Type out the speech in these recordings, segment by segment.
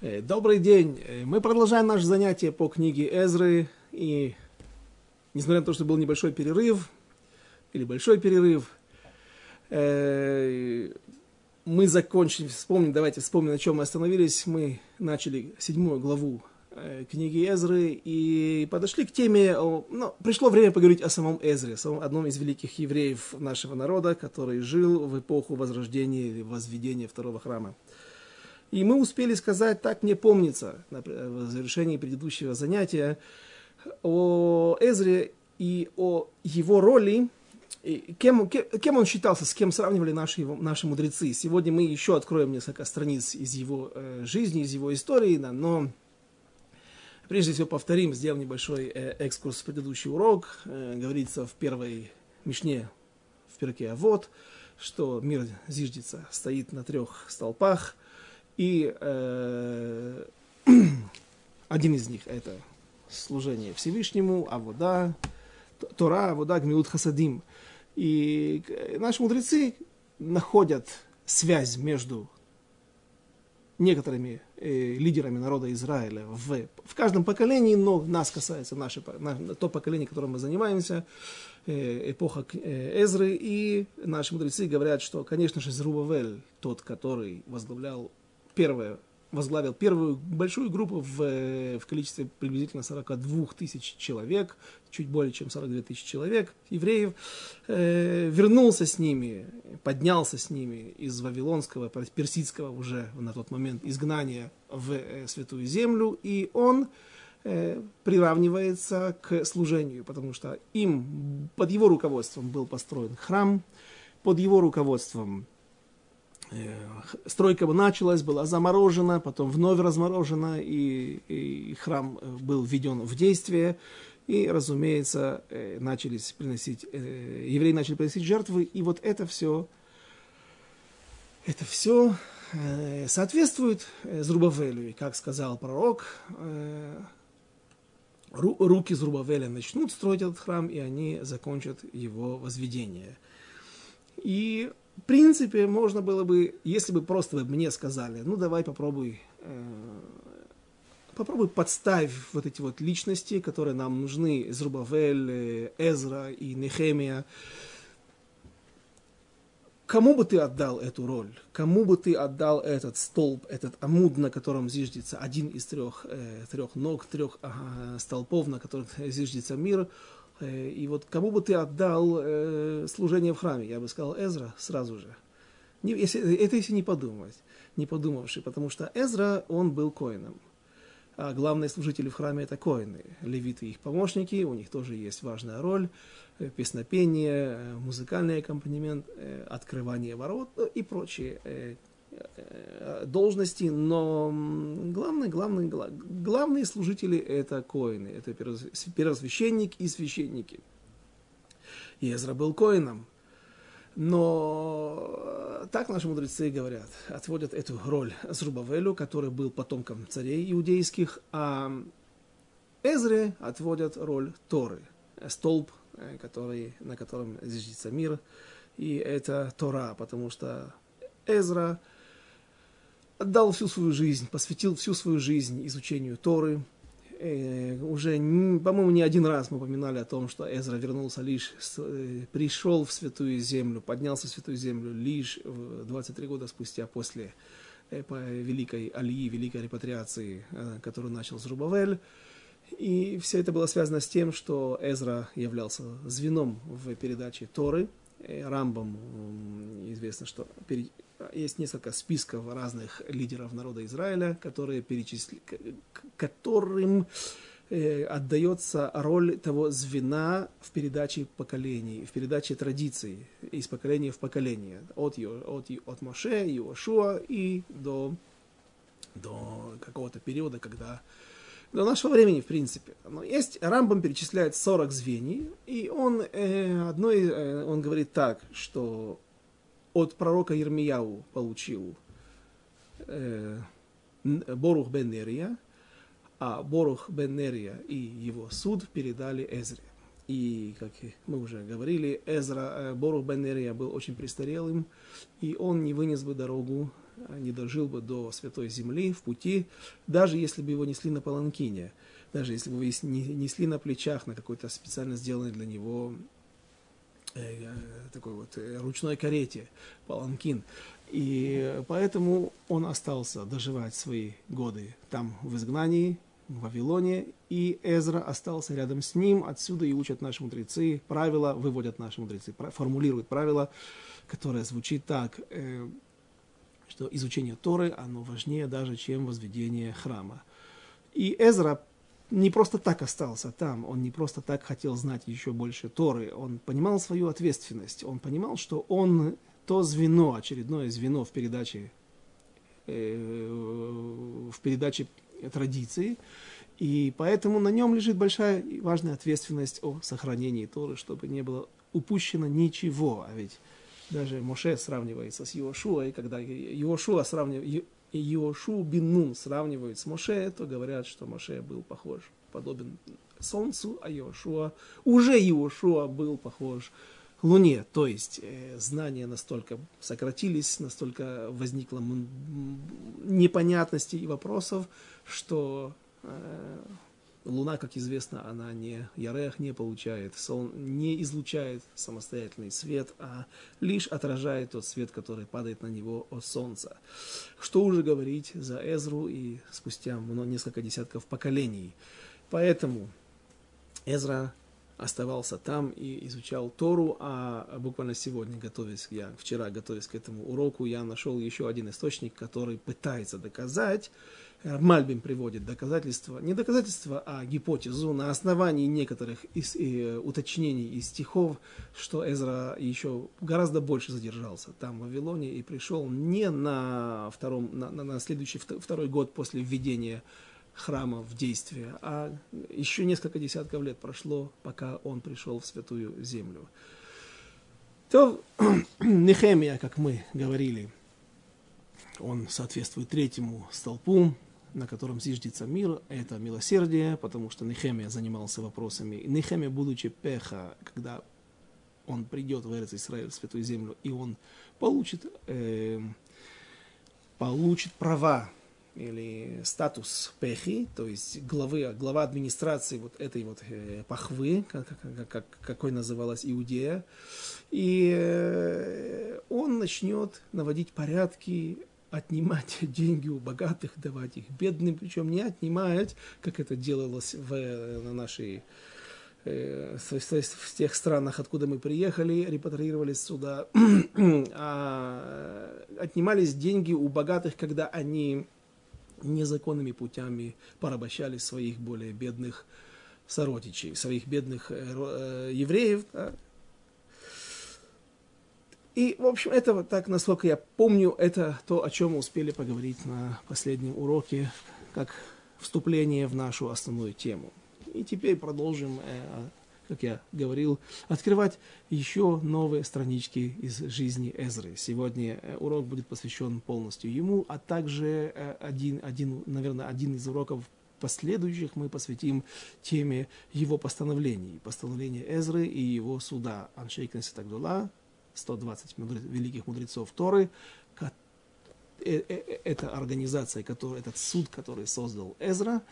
Э, добрый день. Э, мы продолжаем наше занятие по книге Эзры. И несмотря на то, что был небольшой перерыв, или большой перерыв, э, мы закончили, вспомним, давайте вспомним, на чем мы остановились. Мы начали седьмую главу книги Эзры и подошли к теме, ну, пришло время поговорить о самом Эзре, самом одном из великих евреев нашего народа, который жил в эпоху возрождения или возведения второго храма. И мы успели сказать, так мне помнится, в завершении предыдущего занятия, о Эзре и о его роли, кем, кем, он считался, с кем сравнивали наши, наши мудрецы. Сегодня мы еще откроем несколько страниц из его э, жизни, из его истории, но прежде всего повторим, сделаем небольшой э, экскурс в предыдущий урок. Э, говорится в первой Мишне, в перке вот, что мир зиждется, стоит на трех столпах – и э, один из них это служение Всевышнему, а вода, Тора, вода, Гмилут Хасадим. И наши мудрецы находят связь между некоторыми э, лидерами народа Израиля в, в каждом поколении, но нас касается наше, на, то поколение, которым мы занимаемся, э, эпоха э, Эзры, и наши мудрецы говорят, что, конечно же, Зрубавель, тот, который возглавлял первое, возглавил первую большую группу в, в количестве приблизительно 42 тысяч человек, чуть более чем 42 тысячи человек, евреев, э, вернулся с ними, поднялся с ними из вавилонского, персидского уже на тот момент изгнания в э, Святую Землю, и он э, приравнивается к служению, потому что им, под его руководством был построен храм, под его руководством Э, стройка началась, была заморожена, потом вновь разморожена, и, и храм э, был введен в действие. И, разумеется, э, начались приносить, евреи начали приносить жертвы, и вот это все, это все соответствует Зрубавелю. И, как сказал пророк, руки Зрубавеля начнут строить этот храм, и они закончат его возведение. И в принципе, можно было бы, если бы просто мне сказали, ну давай попробуй, э, попробуй подставь вот эти вот личности, которые нам нужны, Зрубавель, э, Эзра и Нехемия. Кому бы ты отдал эту роль? Кому бы ты отдал этот столб, этот амуд, на котором зиждется один из трех, э, трех ног, трех э, столпов, на которых зиждется мир? Э, и вот кому бы ты отдал э, служение в храме? Я бы сказал Эзра сразу же. Не, если, это если не подумать, не подумавший, потому что Эзра, он был коином. А главные служители в храме это коины. Левиты их помощники, у них тоже есть важная роль. Э, песнопение, музыкальный аккомпанемент, открывание ворот и прочие должности, но главные, главные, главные служители это коины, это первосвященник и священники. И Эзра был коином. Но так наши мудрецы говорят, отводят эту роль Зрубавелю, который был потомком царей иудейских, а Эзре отводят роль Торы, столб, э, который, на котором зиждется мир, и это Тора, потому что Эзра – отдал всю свою жизнь, посвятил всю свою жизнь изучению Торы. Э, уже, по-моему, не один раз мы упоминали о том, что Эзра вернулся лишь, э, пришел в Святую Землю, поднялся в Святую Землю лишь 23 года спустя после э, великой Алии, великой репатриации, которую начал Зрубавель. И все это было связано с тем, что Эзра являлся звеном в передаче Торы. Рамбам известно, что есть несколько списков разных лидеров народа Израиля, которые перечисли, которым э, отдается роль того звена в передаче поколений, в передаче традиций из поколения в поколение, от, от, от Моше, Иошуа и до, до какого-то периода, когда до нашего времени, в принципе. Но есть, Рамбам перечисляет 40 звеньев, и он, э, одной, э, он говорит так, что от пророка Ермияу получил э, Борух бен Нерия, а Борух бен Нерия и его суд передали Эзре. И, как мы уже говорили, Эзра, э, Борух бен Нерия был очень престарелым, и он не вынес бы дорогу не дожил бы до Святой Земли в пути, даже если бы его несли на паланкине, даже если бы его несли на плечах на какой-то специально сделанной для него такой вот э, ручной карете, паланкин. И поэтому он остался доживать свои годы там в изгнании, в Вавилоне, и Эзра остался рядом с ним. Отсюда и учат наши мудрецы правила, выводят наши мудрецы, формулируют правила, которое звучит так, э, что изучение Торы, оно важнее даже, чем возведение храма. И Эзра не просто так остался там, он не просто так хотел знать еще больше Торы, он понимал свою ответственность, он понимал, что он то звено, очередное звено в передаче, э, в передаче традиции, и поэтому на нем лежит большая и важная ответственность о сохранении Торы, чтобы не было упущено ничего. А ведь даже Моше сравнивается с Иошуа, и когда Иошуа сравнивает, Иошу Бинун сравнивают с Моше, то говорят, что Моше был похож, подобен солнцу, а Иошуа, уже Иошуа был похож Луне. То есть э, знания настолько сократились, настолько возникло непонятностей и вопросов, что э, Луна, как известно, она не ярех не получает, сон не излучает самостоятельный свет, а лишь отражает тот свет, который падает на него от солнца. Что уже говорить за Эзру и спустя несколько десятков поколений. Поэтому Эзра оставался там и изучал Тору, а буквально сегодня, готовясь, я вчера готовясь к этому уроку, я нашел еще один источник, который пытается доказать, Мальбим приводит доказательства, не доказательства, а гипотезу на основании некоторых из, и, уточнений из стихов, что Эзра еще гораздо больше задержался там, в Вавилоне, и пришел не на, втором, на, на, на следующий второй год после введения храма в действие, а еще несколько десятков лет прошло, пока он пришел в Святую Землю. То Нехемия, как мы говорили, он соответствует третьему столпу, на котором зиждется мир, это милосердие, потому что Нехемия занимался вопросами. Нехемия, будучи пеха, когда он придет в Эрец Израиль, в Святую Землю, и он получит, э, получит права или статус пехи, то есть главы, глава администрации вот этой вот э, пахвы, как, как, как, какой называлась Иудея, и э, он начнет наводить порядки отнимать деньги у богатых, давать их бедным, причем не отнимать, как это делалось в, на нашей э, в тех странах, откуда мы приехали, репатриировались сюда, а отнимались деньги у богатых, когда они незаконными путями порабощали своих более бедных сородичей, своих бедных э, э, евреев, и, в общем, это вот так, насколько я помню, это то, о чем мы успели поговорить на последнем уроке, как вступление в нашу основную тему. И теперь продолжим, э, как я говорил, открывать еще новые странички из жизни Эзры. Сегодня э, урок будет посвящен полностью ему, а также э, один, один, наверное, один из уроков последующих мы посвятим теме его постановлений, постановления Эзры и его суда Аншейкна Ситагдула, 120 великих мудрецов Торы, э, э, это организация, которая, этот суд, который создал Эзра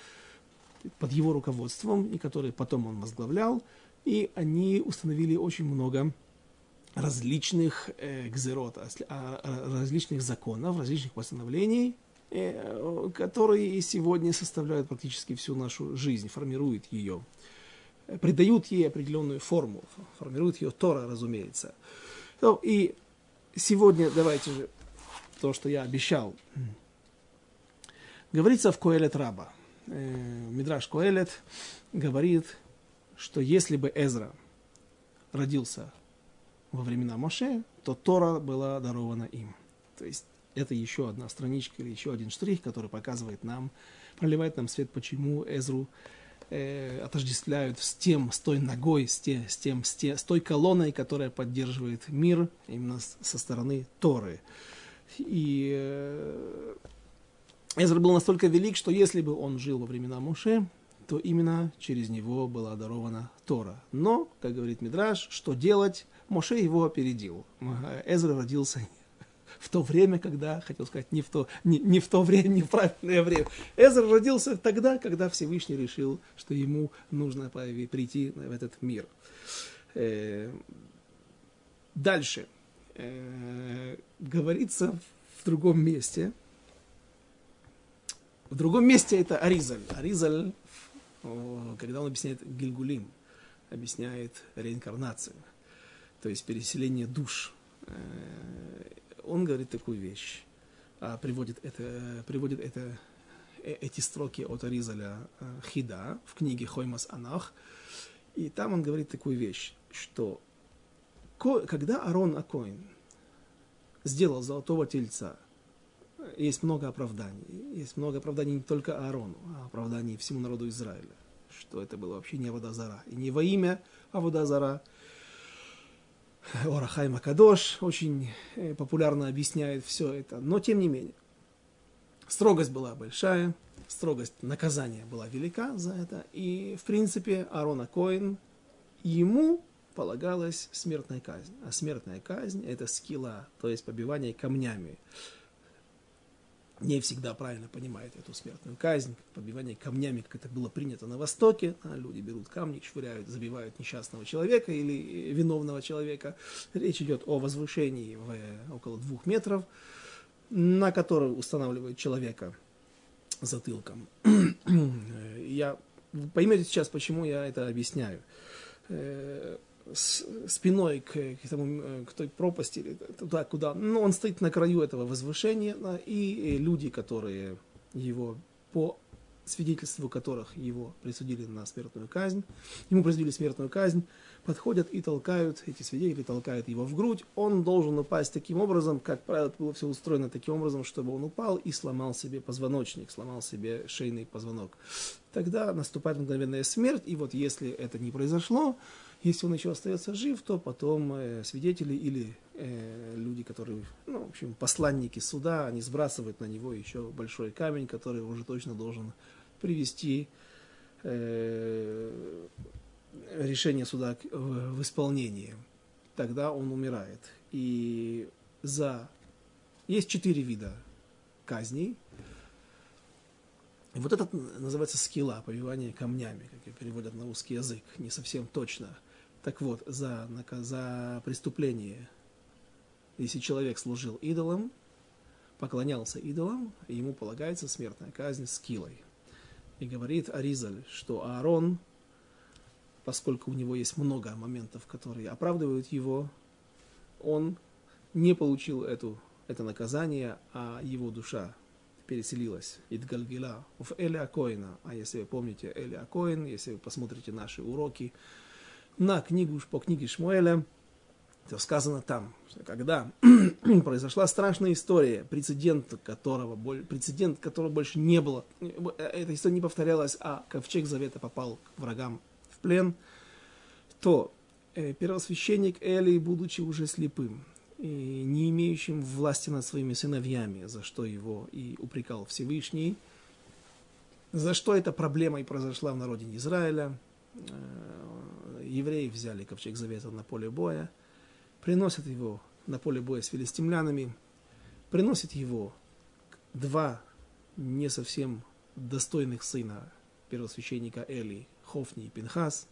под его руководством, и который потом он возглавлял, и они установили очень много различных э, гзерот, а, а, различных законов, различных постановлений, э, которые сегодня составляют практически всю нашу жизнь, формируют ее, придают ей определенную форму, формируют ее Тора, разумеется. Ну, и сегодня давайте же то, что я обещал. Говорится в Коэлет Раба. Э, Мидраш Коэлет говорит, что если бы Эзра родился во времена Моше, то Тора была дарована им. То есть это еще одна страничка или еще один штрих, который показывает нам, проливает нам свет, почему Эзру э, отождествляют с тем, с той ногой, с, те, с, тем, с, те, с той колонной, которая поддерживает мир именно со стороны Торы. И э, Эзра был настолько велик, что если бы он жил во времена Муше, то именно через него была дарована Тора. Но, как говорит Мидраш, что делать? Моше его опередил. Эзра родился в то время, когда, хотел сказать, не в то, не, не в то время, не правильное время. Эзра родился тогда, когда Всевышний решил, что ему нужно прийти в этот мир. Э, дальше. Э, говорится в другом месте. В другом месте это Аризаль. Аризаль, когда он объясняет Гильгулим, объясняет реинкарнацию, то есть переселение душ. Э, он говорит такую вещь, а приводит это, приводит это, эти строки от Аризаля Хида в книге Хоймас Анах, и там он говорит такую вещь, что когда Арон Акоин сделал золотого тельца, есть много оправданий. Есть много оправданий не только Аарону, а оправданий всему народу Израиля. Что это было вообще не Аводазара. И не во имя Аводазара. Орахай Макадош очень э, популярно объясняет все это. Но тем не менее, строгость была большая, строгость наказания была велика за это. И, в принципе, Аарона Коин, ему полагалась смертная казнь. А смертная казнь – это скилла, то есть побивание камнями. Не всегда правильно понимает эту смертную казнь, побивание камнями, как это было принято на Востоке. Люди берут камни, швыряют, забивают несчастного человека или виновного человека. Речь идет о возвышении в около двух метров, на который устанавливают человека затылком. Я поймете сейчас, почему я это объясняю э, спиной к, к, тому, э, к той пропасти, или туда, куда. Но он стоит на краю этого возвышения, и люди, которые его по свидетельству которых его присудили на смертную казнь, ему присудили смертную казнь, подходят и толкают, эти свидетели толкают его в грудь, он должен упасть таким образом, как правило, было все устроено таким образом, чтобы он упал и сломал себе позвоночник, сломал себе шейный позвонок. Тогда наступает мгновенная смерть, и вот если это не произошло, если он еще остается жив, то потом э, свидетели или э, люди, которые, ну, в общем, посланники суда, они сбрасывают на него еще большой камень, который уже точно должен привести э, решение суда в, в исполнение. Тогда он умирает. И за... Есть четыре вида казней. Вот этот называется скилла, побивание камнями, как переводят на русский язык, не совсем точно – так вот, за, за преступление, если человек служил идолам, поклонялся идолам, ему полагается смертная казнь с килой. И говорит Аризаль, что Аарон, поскольку у него есть много моментов, которые оправдывают его, он не получил эту, это наказание, а его душа переселилась Идгальгила в Эли Акоина. А если вы помните Эли Акоин, если вы посмотрите наши уроки, на книгу, по книге Шмуэля, то сказано там, что когда произошла страшная история, прецедент которого, прецедент которого больше не было, эта история не повторялась, а ковчег завета попал к врагам в плен, то э, первосвященник Эли, будучи уже слепым и не имеющим власти над своими сыновьями, за что его и упрекал Всевышний, за что эта проблема и произошла в народе Израиля, Э, евреи взяли ковчег завета на поле боя, приносят его на поле боя с филистимлянами, приносят его два не совсем достойных сына первосвященника Эли, Хофни и Пинхас.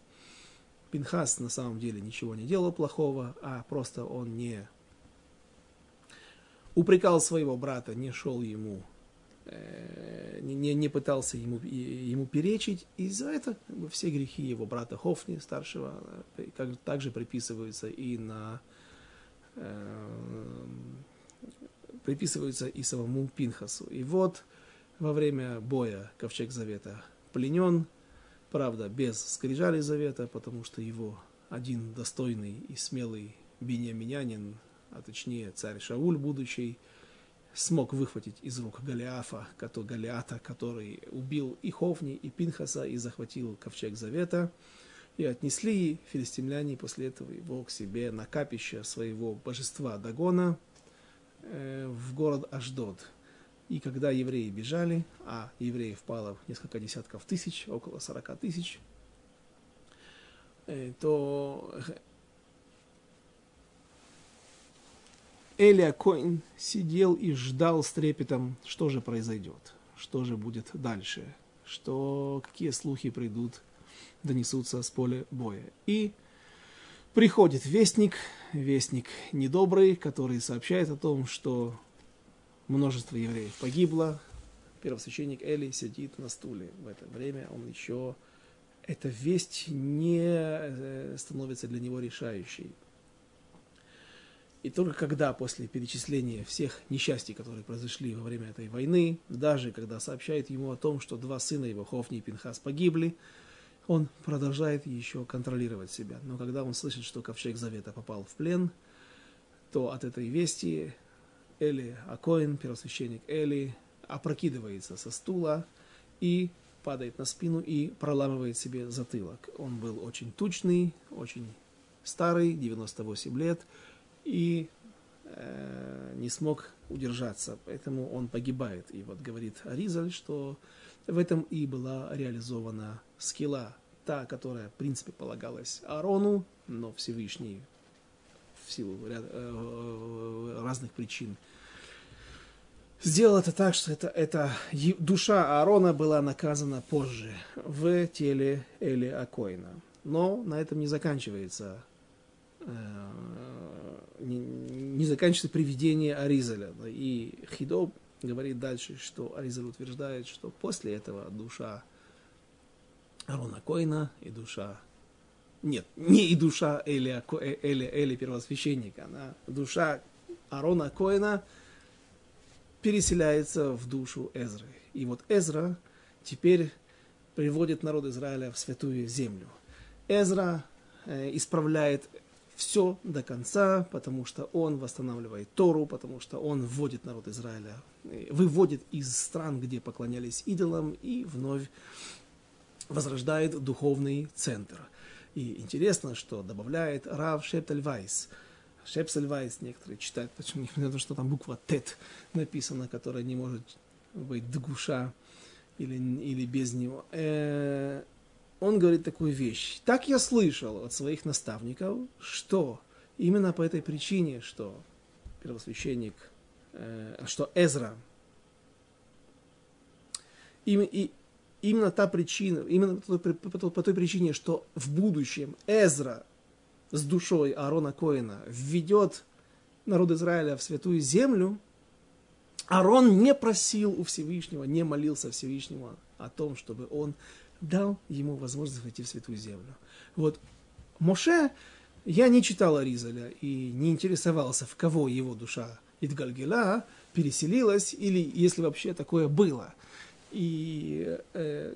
Пинхас на самом деле ничего не делал плохого, а просто он не упрекал своего брата, не шел ему не, не пытался ему, ему перечить, и за это все грехи его брата Хофни, старшего, э, как, также приписываются и на э, приписываются и самому Пинхасу. И вот во время боя Ковчег Завета пленен, правда, без скрижали Завета, потому что его один достойный и смелый беньяминянин, а точнее царь Шауль будущий, смог выхватить из рук Голиафа, Голиата, который убил и Ховни, и Пинхаса, и захватил ковчег Завета. И отнесли филистимляне после этого его к себе на капище своего божества Дагона э, в город Аждод. И когда евреи бежали, а евреев пало несколько десятков тысяч, около сорока тысяч, э, то Элия Коин сидел и ждал с трепетом, что же произойдет, что же будет дальше, что, какие слухи придут, донесутся с поля боя. И приходит вестник, вестник недобрый, который сообщает о том, что множество евреев погибло, первосвященник Эли сидит на стуле в это время, он еще, эта весть не э, становится для него решающей. И только когда после перечисления всех несчастий, которые произошли во время этой войны, даже когда сообщает ему о том, что два сына его, Хофни и Пинхас, погибли, он продолжает еще контролировать себя. Но когда он слышит, что ковчег Завета попал в плен, то от этой вести Эли Акоин, первосвященник Эли, опрокидывается со стула и падает на спину и проламывает себе затылок. Он был очень тучный, очень старый, 98 лет, и э, не смог удержаться, поэтому он погибает. И вот говорит Аризаль, что в этом и была реализована скилла, та, которая, в принципе, полагалась Аарону, но Всевышний в силу ряд, э, разных причин сделал это так, что это, это душа Аарона была наказана позже в теле Эли Акоина. Но на этом не заканчивается э, не, не заканчивается приведение Аризаля. И Хидоб говорит дальше, что Аризаль утверждает, что после этого душа Арона Коина и душа нет, не и душа Эли, Эли, Эли первосвященника, она, душа Арона Коина переселяется в душу Эзры. И вот Эзра теперь приводит народ Израиля в святую землю. Эзра э, исправляет все до конца, потому что он восстанавливает Тору, потому что он вводит народ Израиля, э, выводит из стран, где поклонялись идолам, и вновь возрождает духовный центр. И интересно, что добавляет Рав Шептельвайс. Шептельвайс некоторые читают, почему не то, что там буква Тет написана, которая не может быть дгуша или, или без него. Э, он говорит такую вещь. Так я слышал от своих наставников, что именно по этой причине, что первосвященник, э, что Эзра, им, и, именно та причина, именно по той, по, по той причине, что в будущем Эзра с душой Аарона Коина введет народ Израиля в святую землю, Аарон не просил у Всевышнего, не молился Всевышнему о том, чтобы он дал ему возможность войти в Святую Землю. Вот Моше, я не читал Аризаля и не интересовался, в кого его душа Идгальгела переселилась, или если вообще такое было. И, э,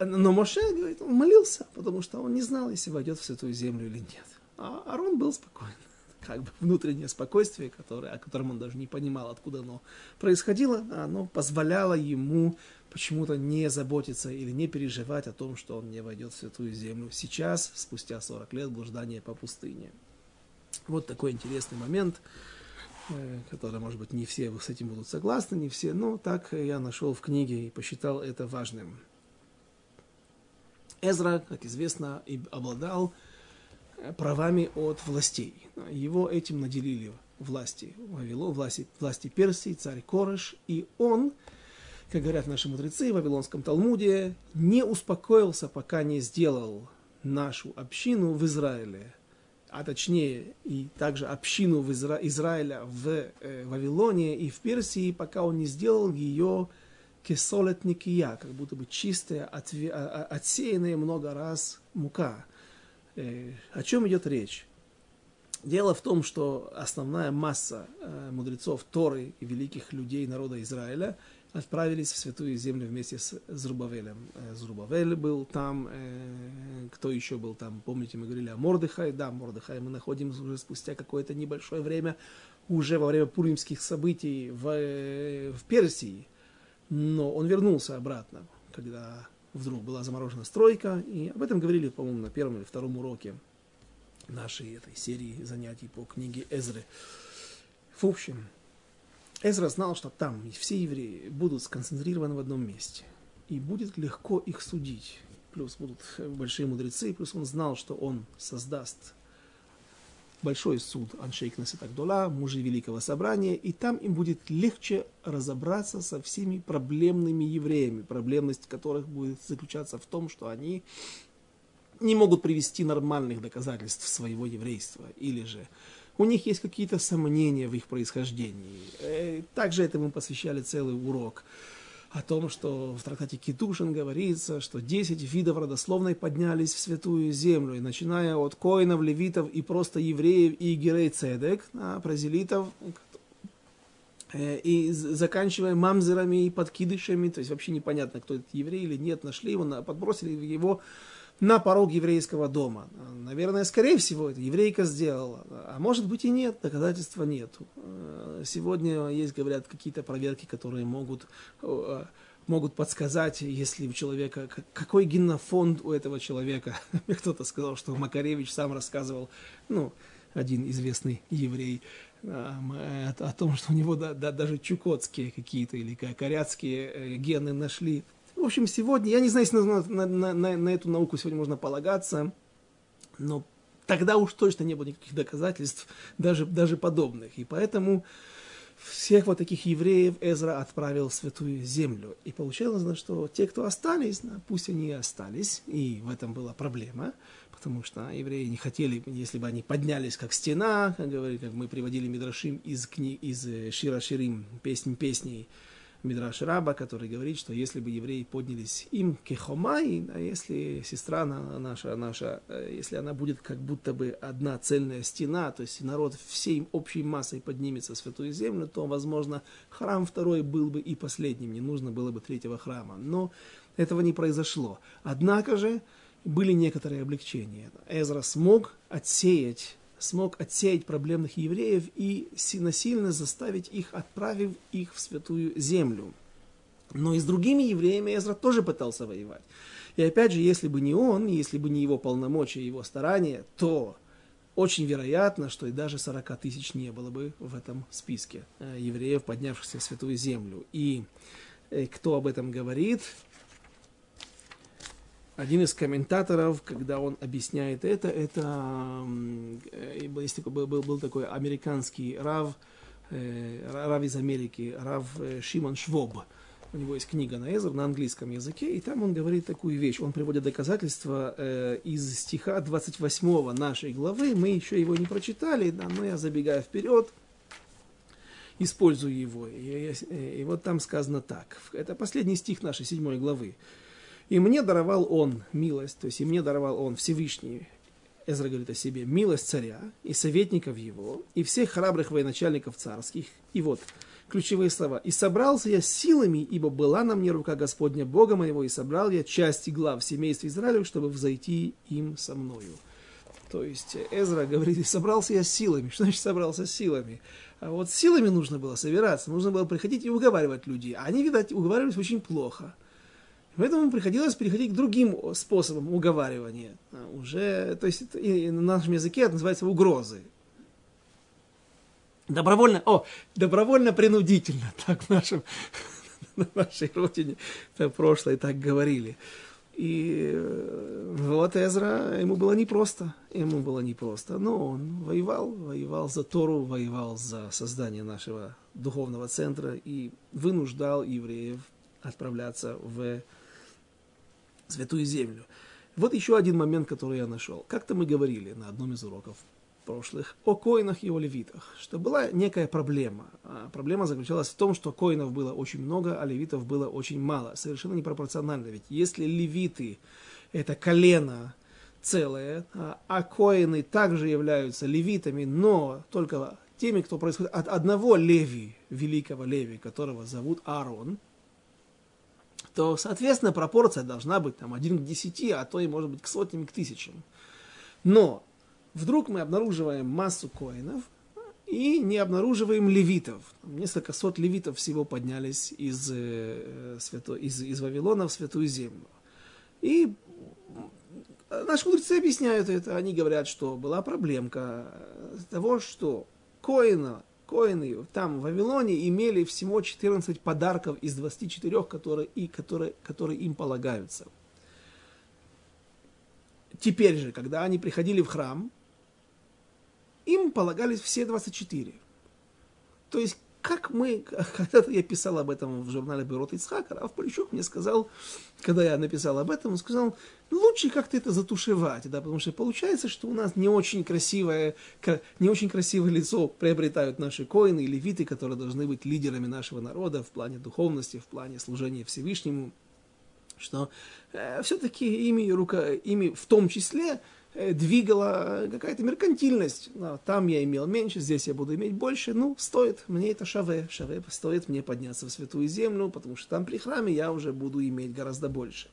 но Моше, говорит, он молился, потому что он не знал, если войдет в Святую Землю или нет. А Арон был спокоен как бы внутреннее спокойствие, которое, о котором он даже не понимал, откуда оно происходило, оно позволяло ему почему-то не заботиться или не переживать о том, что он не войдет в Святую Землю сейчас, спустя 40 лет блуждания по пустыне. Вот такой интересный момент, э, который, может быть, не все с этим будут согласны, не все, но так я нашел в книге и посчитал это важным. Эзра, как известно, обладал э, правами от властей. Его этим наделили власти Вавилон, власти, власти Персии, царь Корыш, и он как говорят наши мудрецы в Вавилонском Талмуде, не успокоился, пока не сделал нашу общину в Израиле, а точнее и также общину в Изра... Израиля в э, Вавилоне и в Персии, пока он не сделал ее кесолет никия, как будто бы чистая, отве... А, а, отсеянная много раз мука. Э, о чем идет речь? Дело в том, что основная масса э, мудрецов Торы и великих людей народа Израиля – отправились в Святую Землю вместе с Зрубавелем. Э, Зрубавель был там, э, кто еще был там, помните, мы говорили о Мордыхае, да, Мордыхае мы находим уже спустя какое-то небольшое время, уже во время пуримских событий в, э, в Персии, но он вернулся обратно, когда вдруг была заморожена стройка, и об этом говорили, по-моему, на первом или втором уроке нашей этой серии занятий по книге Эзры. В общем, Эзра знал, что там все евреи будут сконцентрированы в одном месте. И будет легко их судить. Плюс будут большие мудрецы, плюс он знал, что он создаст большой суд Аншейк Наситагдула, мужи Великого Собрания, и там им будет легче разобраться со всеми проблемными евреями, проблемность которых будет заключаться в том, что они не могут привести нормальных доказательств своего еврейства, или же у них есть какие-то сомнения в их происхождении. Э, также этому посвящали целый урок о том, что в трактате Китушин говорится, что 10 видов родословной поднялись в святую землю, и начиная от коинов, левитов и просто евреев и герей цедек, а, празелитов, э, и заканчивая мамзерами и подкидышами, то есть вообще непонятно, кто этот еврей или нет, нашли его, подбросили его на порог еврейского дома. Наверное, скорее всего, это еврейка сделала. А может быть и нет, доказательства нет. Сегодня есть, говорят, какие-то проверки, которые могут, э, могут подсказать, если у человека, какой генофонд у этого человека. Мне кто-то сказал, что Макаревич сам рассказывал, ну, один известный еврей, о, о том, что у него да, да, даже чукотские какие-то или коряцкие э, гены нашли в общем, сегодня, я не знаю, если на, на, на, на эту науку сегодня можно полагаться, но тогда уж точно не было никаких доказательств, даже, даже подобных. И поэтому всех вот таких евреев Эзра отправил в святую землю. И получалось, что те, кто остались, пусть они и остались, и в этом была проблема, потому что евреи не хотели, если бы они поднялись как стена, как, говорили, как мы приводили Мидрашим из, книг, из э, Шира Ширим, песнь песней, Мидраш Раба, который говорит, что если бы евреи поднялись им кехомай, а если сестра наша, наша, э, если она будет как будто бы одна цельная стена, то есть народ всей общей массой поднимется в святую землю, то, возможно, храм второй был бы и последним, не нужно было бы третьего храма. Но этого не произошло. Однако же были некоторые облегчения. Эзра смог отсеять смог отсеять проблемных евреев и насильно заставить их, отправив их в святую землю. Но и с другими евреями Эзра тоже пытался воевать. И опять же, если бы не он, если бы не его полномочия, его старания, то очень вероятно, что и даже 40 тысяч не было бы в этом списке э, евреев, поднявшихся в святую землю. И э, кто об этом говорит? Один из комментаторов, когда он объясняет это, это такой, был, был, был такой американский рав, э, рав из Америки, рав э, Шимон Швоб. У него есть книга на Эзер на английском языке, и там он говорит такую вещь. Он приводит доказательства э, из стиха 28 нашей главы. Мы еще его не прочитали, но я забегаю вперед, использую его. И, и, и вот там сказано так. Это последний стих нашей седьмой главы. И мне даровал он милость, то есть и мне даровал он Всевышний, Эзра говорит о себе, милость царя и советников его, и всех храбрых военачальников царских. И вот ключевые слова. «И собрался я силами, ибо была на мне рука Господня Бога моего, и собрал я части глав семейства Израилев, чтобы взойти им со мною». То есть Эзра говорит, и собрался я силами. Что значит собрался силами? А вот силами нужно было собираться, нужно было приходить и уговаривать людей. А они, видать, уговаривались очень плохо – Поэтому приходилось переходить к другим способам уговаривания. А уже, то есть и на нашем языке это называется угрозы. Добровольно, о, добровольно-принудительно, так в нашем, на нашей родине в прошлое так говорили. И э, вот Эзра, ему было непросто, ему было непросто, но он воевал, воевал за Тору, воевал за создание нашего духовного центра и вынуждал евреев отправляться в святую землю. Вот еще один момент, который я нашел. Как-то мы говорили на одном из уроков прошлых о коинах и о левитах, что была некая проблема. А проблема заключалась в том, что коинов было очень много, а левитов было очень мало. Совершенно непропорционально. Ведь если левиты – это колено целое, а, а коины также являются левитами, но только теми, кто происходит от одного леви, великого леви, которого зовут Аарон – то, соответственно, пропорция должна быть там 1 к 10, а то и, может быть, к сотням, к тысячам. Но вдруг мы обнаруживаем массу коинов и не обнаруживаем левитов. Несколько сот левитов всего поднялись из, э, из, из Вавилона в Святую Землю. И наши мудрецы объясняют это. Они говорят, что была проблемка того, что коина Коины там в Вавилоне имели всего 14 подарков из 24, которые, и, которые, которые им полагаются. Теперь же, когда они приходили в храм, им полагались все 24. То есть как мы, когда-то я писал об этом в журнале Бюрот Ицхак, Раф Полищук мне сказал, когда я написал об этом, он сказал, лучше как-то это затушевать, да, потому что получается, что у нас не очень красивое, не очень красивое лицо приобретают наши коины и левиты, которые должны быть лидерами нашего народа в плане духовности, в плане служения Всевышнему, что э, все-таки ими, рука, ими в том числе двигала какая-то меркантильность. Там я имел меньше, здесь я буду иметь больше. Ну, стоит мне это шаве. Шаве стоит мне подняться в святую землю, потому что там при храме я уже буду иметь гораздо больше.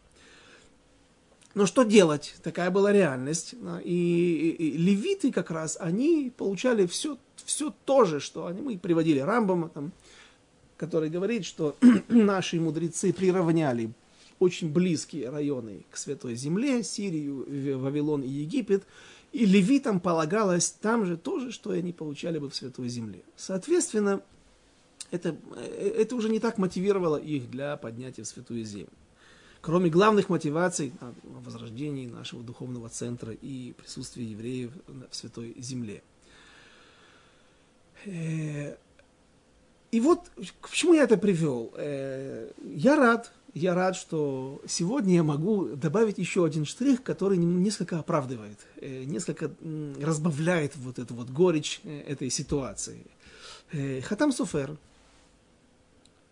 Но что делать? Такая была реальность. И, и, и левиты как раз, они получали все, все то же, что они, мы приводили Рамбама, там, который говорит, что наши мудрецы приравняли очень близкие районы к Святой Земле, Сирию, Вавилон и Египет, и левитам полагалось там же тоже, что они получали бы в Святой Земле. Соответственно, это, э, это уже не так мотивировало их для поднятия в Святую Землю. Кроме главных мотиваций возрождения нашего духовного центра и присутствия евреев в Святой Земле. Э, и вот к чему я это привел. Э, я рад, я рад, что сегодня я могу добавить еще один штрих, который несколько оправдывает, э, несколько разбавляет вот эту вот горечь э, этой ситуации. Э, Хатам Суфер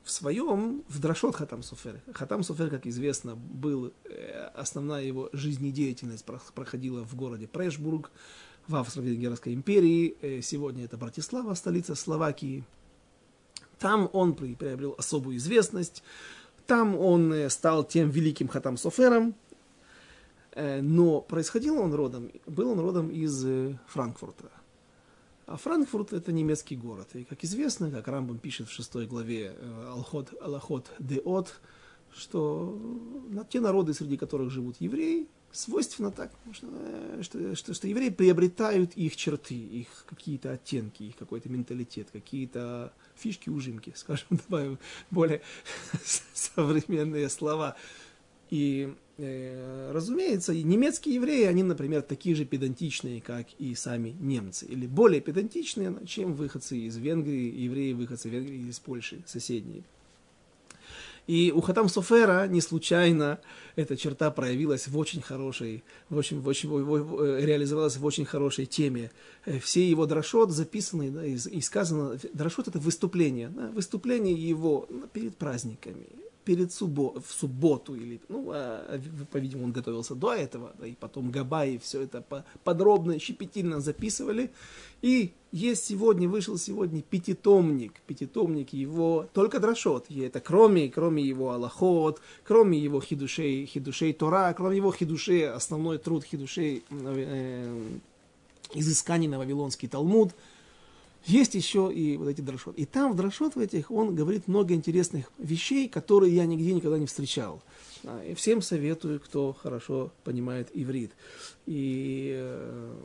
в своем, в Драшот Хатам Суфер, Хатам Суфер, как известно, был, основная его жизнедеятельность проходила в городе Прешбург, в Австро-Венгерской империи, сегодня это Братислава, столица Словакии. Там он приобрел особую известность, там он э, стал тем великим Хатам Софером, э, но происходил он родом, был он родом из э, Франкфурта. А Франкфурт это немецкий город. И как известно, как Рамбам пишет в шестой главе Алхот Аллахот Деот, что те народы, среди которых живут евреи, свойственно так, что, что, что, что евреи приобретают их черты, их какие-то оттенки, их какой-то менталитет, какие-то фишки, ужимки, скажем, добавим более современные слова. И, э, разумеется, немецкие евреи, они, например, такие же педантичные, как и сами немцы, или более педантичные, чем выходцы из Венгрии, евреи, выходцы из Венгрии из Польши, соседние. И у Хатам Софера не случайно эта черта проявилась в очень хорошей, в очень, в очень, в, э, реализовалась в очень хорошей теме. Э, все его дрошот записаны да, и, и сказано, дрошот это выступление, да, выступление его перед праздниками, перед суббо, в субботу, или, ну, а, по-видимому, он готовился до этого, да, и потом Габай все это подробно, щепетильно записывали. И есть сегодня, вышел сегодня пятитомник, пятитомник его, только дрошот, и это кроме, кроме его Аллахот, кроме его хидушей, хидушей Тора, кроме его хидушей, основной труд хидушей, э, изысканий на Вавилонский Талмуд – есть еще и вот эти дрошот. И там в дрошот в этих он говорит много интересных вещей, которые я нигде никогда не встречал. А, и всем советую, кто хорошо понимает иврит. И э,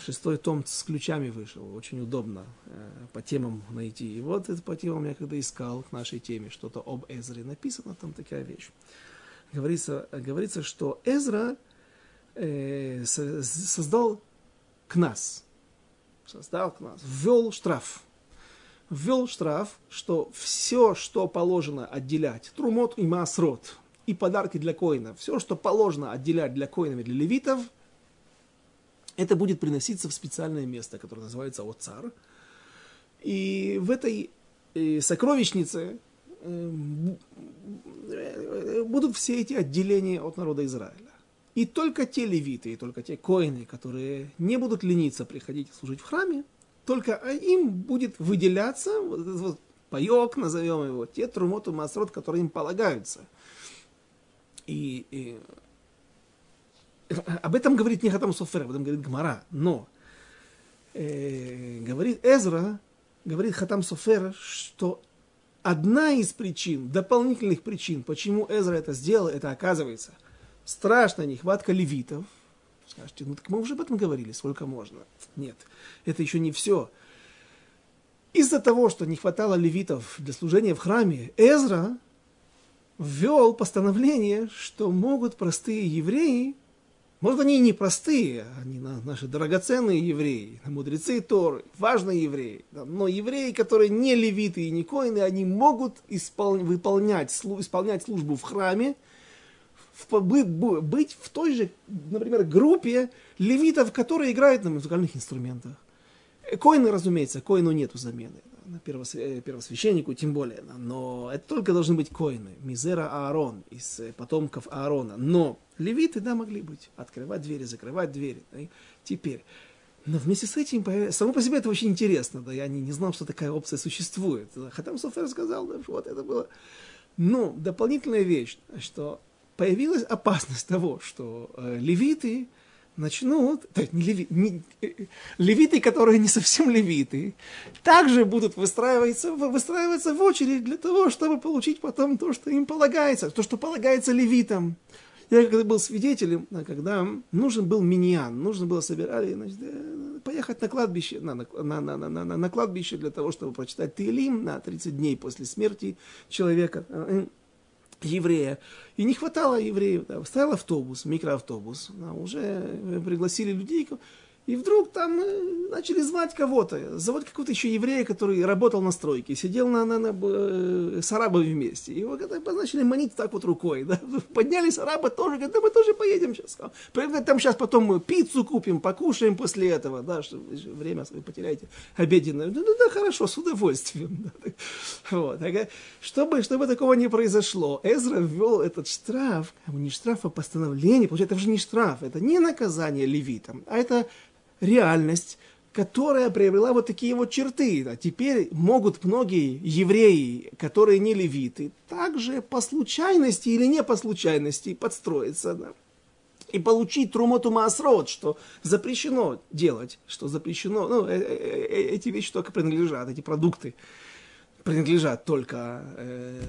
шестой том с ключами вышел, очень удобно э, по темам найти. И вот это по темам я когда искал к нашей теме что-то об Эзре, написано там такая вещь. Говорится, говорится что Эзра э, создал к нас, создал нас, ввел штраф. Ввел штраф, что все, что положено отделять, трумот и масрот, и подарки для коинов, все, что положено отделять для коинов и для левитов, это будет приноситься в специальное место, которое называется Оцар. И в этой э, сокровищнице э, будут все эти отделения от народа Израиля. И только те левиты, и только те коины, которые не будут лениться приходить служить в храме, только им будет выделяться вот этот вот паек, назовем его, те трумоту масрот, которые им полагаются. И, и об этом говорит не Хатам Софер, об этом говорит Гмара, но э, говорит Эзра, говорит Хатам Софер, что одна из причин, дополнительных причин, почему Эзра это сделал, это оказывается – страшная нехватка левитов. Скажете, ну так мы уже об этом говорили, сколько можно. Нет, это еще не все. Из-за того, что не хватало левитов для служения в храме, Эзра ввел постановление, что могут простые евреи Может, они и не простые, они наши драгоценные евреи, мудрецы Торы, важные евреи. Но евреи, которые не левиты и не коины, они могут испол... выполнять, исполнять службу в храме, в, быть в той же, например, группе левитов, которые играют на музыкальных инструментах. Коины, разумеется, коину нету замены на э, первосвященнику тем более. Но это только должны быть коины. Мизера Аарон, из э, потомков Аарона. Но левиты, да, могли быть. Открывать двери, закрывать двери. Теперь. Но вместе с этим, само по себе это очень интересно. Да, я не, не знал, что такая опция существует. Хатам Софер сказал, да, вот это было. Но дополнительная вещь, что появилась опасность того, что э, левиты, начнут, есть не леви, не, э, левиты, которые не совсем левиты, также будут выстраиваться, выстраиваться в очередь для того, чтобы получить потом то, что им полагается, то, что полагается левитам. Я когда был свидетелем, когда нужен был миньян, нужно было собирать, значит, э, поехать на кладбище, на, на, на, на, на, на, на кладбище для того, чтобы прочитать Тейлим на 30 дней после смерти человека еврея. И не хватало евреев. Да. Стоял автобус, микроавтобус. Да, уже пригласили людей. И вдруг там э, начали звать кого-то. Зовут какого-то еще еврея, который работал на стройке, сидел на, на, на, э, с арабами вместе. Его когда начали манить так вот рукой. Да? Поднялись арабы тоже, говорят, да мы тоже поедем сейчас. Там сейчас потом мы пиццу купим, покушаем после этого. Да, что время свое потеряете обеденное. Ну, да, да, хорошо, с удовольствием. Вот. Чтобы, чтобы такого не произошло, Эзра ввел этот штраф, не штраф, а постановление. Получается, это уже не штраф, это не наказание левитам, а это реальность, которая приобрела вот такие вот черты. А теперь могут многие евреи, которые не левиты, также по случайности или не по случайности подстроиться да, и получить трумоту маасрот, что запрещено делать, что запрещено, ну, э, э, э, эти вещи только принадлежат, эти продукты принадлежат только, э,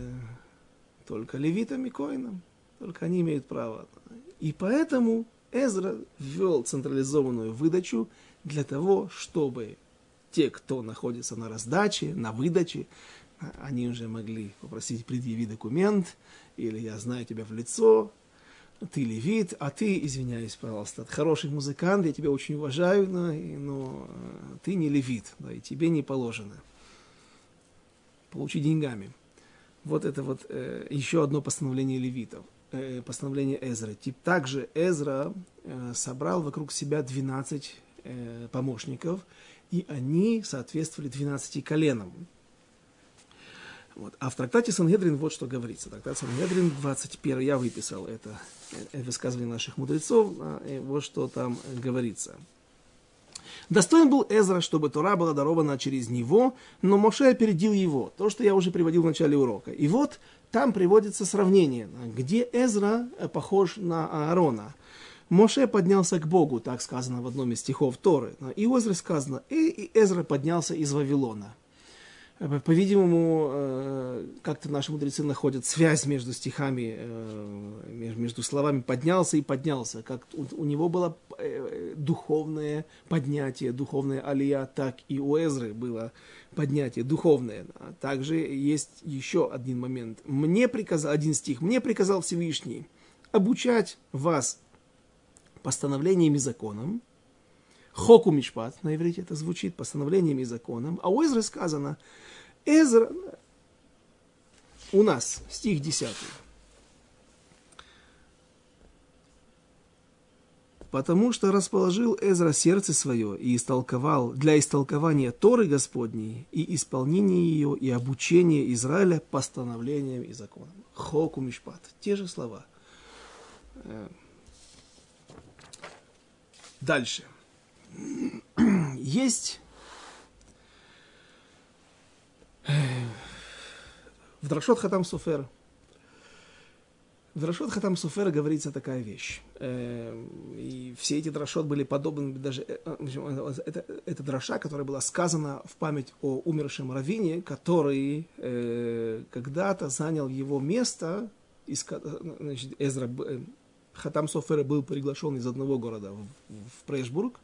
только левитам и коинам, только они имеют право. И поэтому Эзра ввел централизованную выдачу для того, чтобы те, кто находится на раздаче, на выдаче, а, они уже могли попросить предъяви документ, или я знаю тебя в лицо, ты левит, а ты, извиняюсь, пожалуйста, хороший музыкант, я тебя очень уважаю, но, но э, ты не левит, да, и тебе не положено. Получи деньгами. Вот это вот э, еще одно постановление левитов. Э, постановление Эзры. Также Эзра э, собрал вокруг себя 12 э, помощников, и они соответствовали 12 коленам. Вот. А в трактате Сангедрин вот что говорится. Трактат Сангедрин 21, я выписал это, это высказывание наших мудрецов, а, вот что там говорится. Достоин был Эзра, чтобы Тора была дарована через него, но Моше опередил его. То, что я уже приводил в начале урока. И вот там приводится сравнение, где Эзра э, похож на Аарона. Моше поднялся к Богу, так сказано в одном из стихов Торы. И у Эзры сказано, и Эзра поднялся из Вавилона. Э, по-видимому, э, как-то наши мудрецы находят связь между стихами, между словами «поднялся» и «поднялся». Как у него было духовное поднятие, духовная алия, так и у Эзры было поднятие духовное. А также есть еще один момент. Мне приказал, один стих, мне приказал Всевышний обучать вас постановлениями и законам, хоку мишпат, на иврите это звучит, постановлениями и законам, а у Эзры сказано, Эзра, у нас, стих 10, потому что расположил Эзра сердце свое и истолковал для истолкования Торы Господней и исполнения ее и обучения Израиля постановлениям и законам. Хоку мишпат. Те же слова. Э, дальше. Есть э, в Драшот Хатам Суфер в Драшот Хатам Суфера говорится такая вещь. Эм, и все эти драшот были подобны даже... Э, э, это, это драша, которая была сказана в память о умершем равине, который э, когда-то занял его место, из, значит, Эзра, Хатам Софера был приглашен из одного города в, в Прешбург,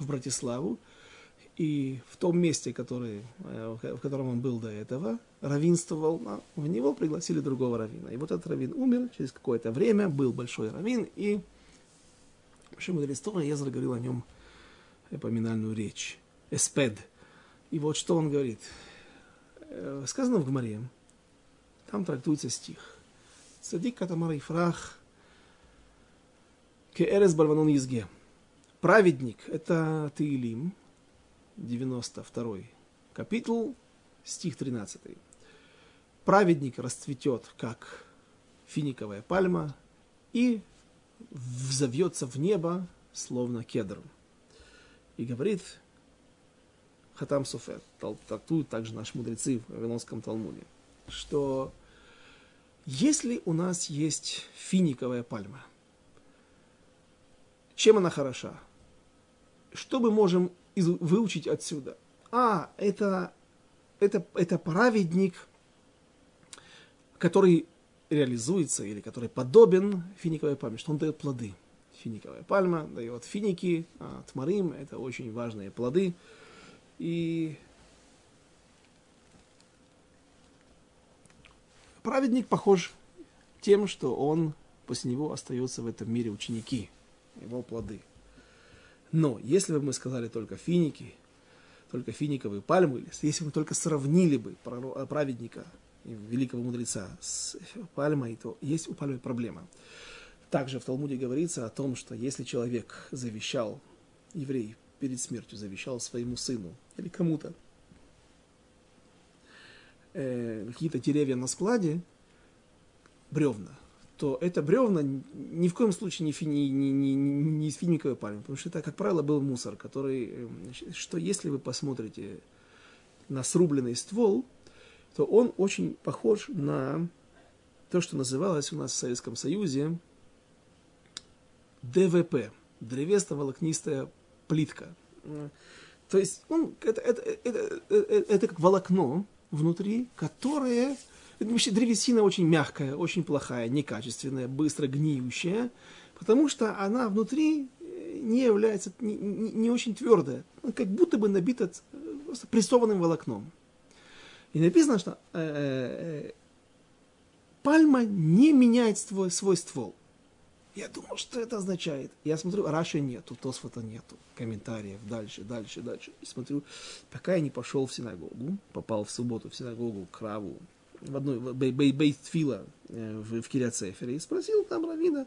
в Братиславу, и в том месте, который, э, в котором он был до этого, равинствовал, в него пригласили другого равина. И вот этот равин умер через какое-то время, был большой равин, и Вообще мудрец Тора, Езра говорил о нем поминальную речь. Эспед. И вот что он говорит. Э, сказано в Гмаре, там трактуется стих. Садик катамар и фрах кеэрес барванон езге. Праведник – это Таилим, 92 капитул, стих 13. Праведник расцветет, как финиковая пальма, и взовьется в небо, словно кедр. И говорит Хатам Суфер, трактуют также наши мудрецы в Вавилонском Талмуде, что если у нас есть финиковая пальма, чем она хороша? Что мы можем выучить отсюда? А, это, это, это праведник, который реализуется или который подобен финиковой пальме, что он дает плоды. Финиковая пальма дает финики, а тмарим – это очень важные плоды. И праведник похож тем, что он после него остается в этом мире ученики, его плоды. Но если бы мы сказали только финики, только финиковые пальмы, если бы мы только сравнили бы праведника великого мудреца с пальмой, то есть у пальмы проблема. Также в Талмуде говорится о том, что если человек завещал, еврей перед смертью завещал своему сыну или кому-то э, какие-то деревья на складе, бревна, то это бревна ни в коем случае не, фи, не, не, не, не из финиковой пальмы, потому что это, как правило, был мусор, который, э, что если вы посмотрите на срубленный ствол, то он очень похож на то, что называлось у нас в Советском Союзе ДВП, древесно-волокнистая плитка. То есть он, это, это, это, это, это как волокно внутри, которое... Древесина очень мягкая, очень плохая, некачественная, быстро гниющая, потому что она внутри не является, не, не, не очень твердая, как будто бы набита просто прессованным волокном. И написано, что э, э, пальма не меняет свой, свой ствол. Я думал, что это означает. Я смотрю, Раши нету, Тосфота нету, комментариев, дальше, дальше, дальше. И смотрю, пока я не пошел в синагогу, попал в субботу в синагогу к Раву, в одной, Бейтфила э, в, в Киряцефере, и спросил там Равина,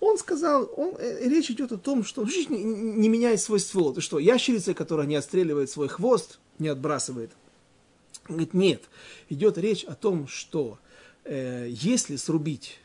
он сказал, он, э, речь идет о том, что не, не меняет свой ствол. Это что, ящерица, которая не отстреливает свой хвост, не отбрасывает он говорит, нет, идет речь о том, что э, если срубить...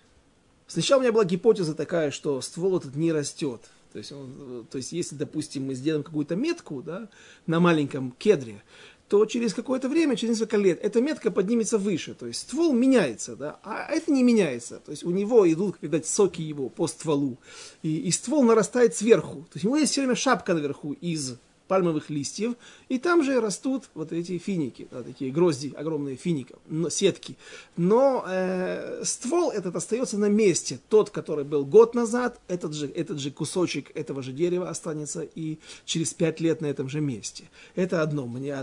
Сначала у меня была гипотеза такая, что ствол этот не растет. То есть, он, то есть если, допустим, мы сделаем какую-то метку да, на маленьком кедре, то через какое-то время, через несколько лет, эта метка поднимется выше. То есть ствол меняется, да, а это не меняется. То есть у него идут, как видать, соки его по стволу. И, и ствол нарастает сверху. То есть у него есть все время шапка наверху из пальмовых листьев, и там же растут вот эти финики, да, такие грозди огромные фиников, но, сетки. Но э, ствол этот остается на месте. Тот, который был год назад, этот же, этот же кусочек этого же дерева останется и через пять лет на этом же месте. Это одно, мне,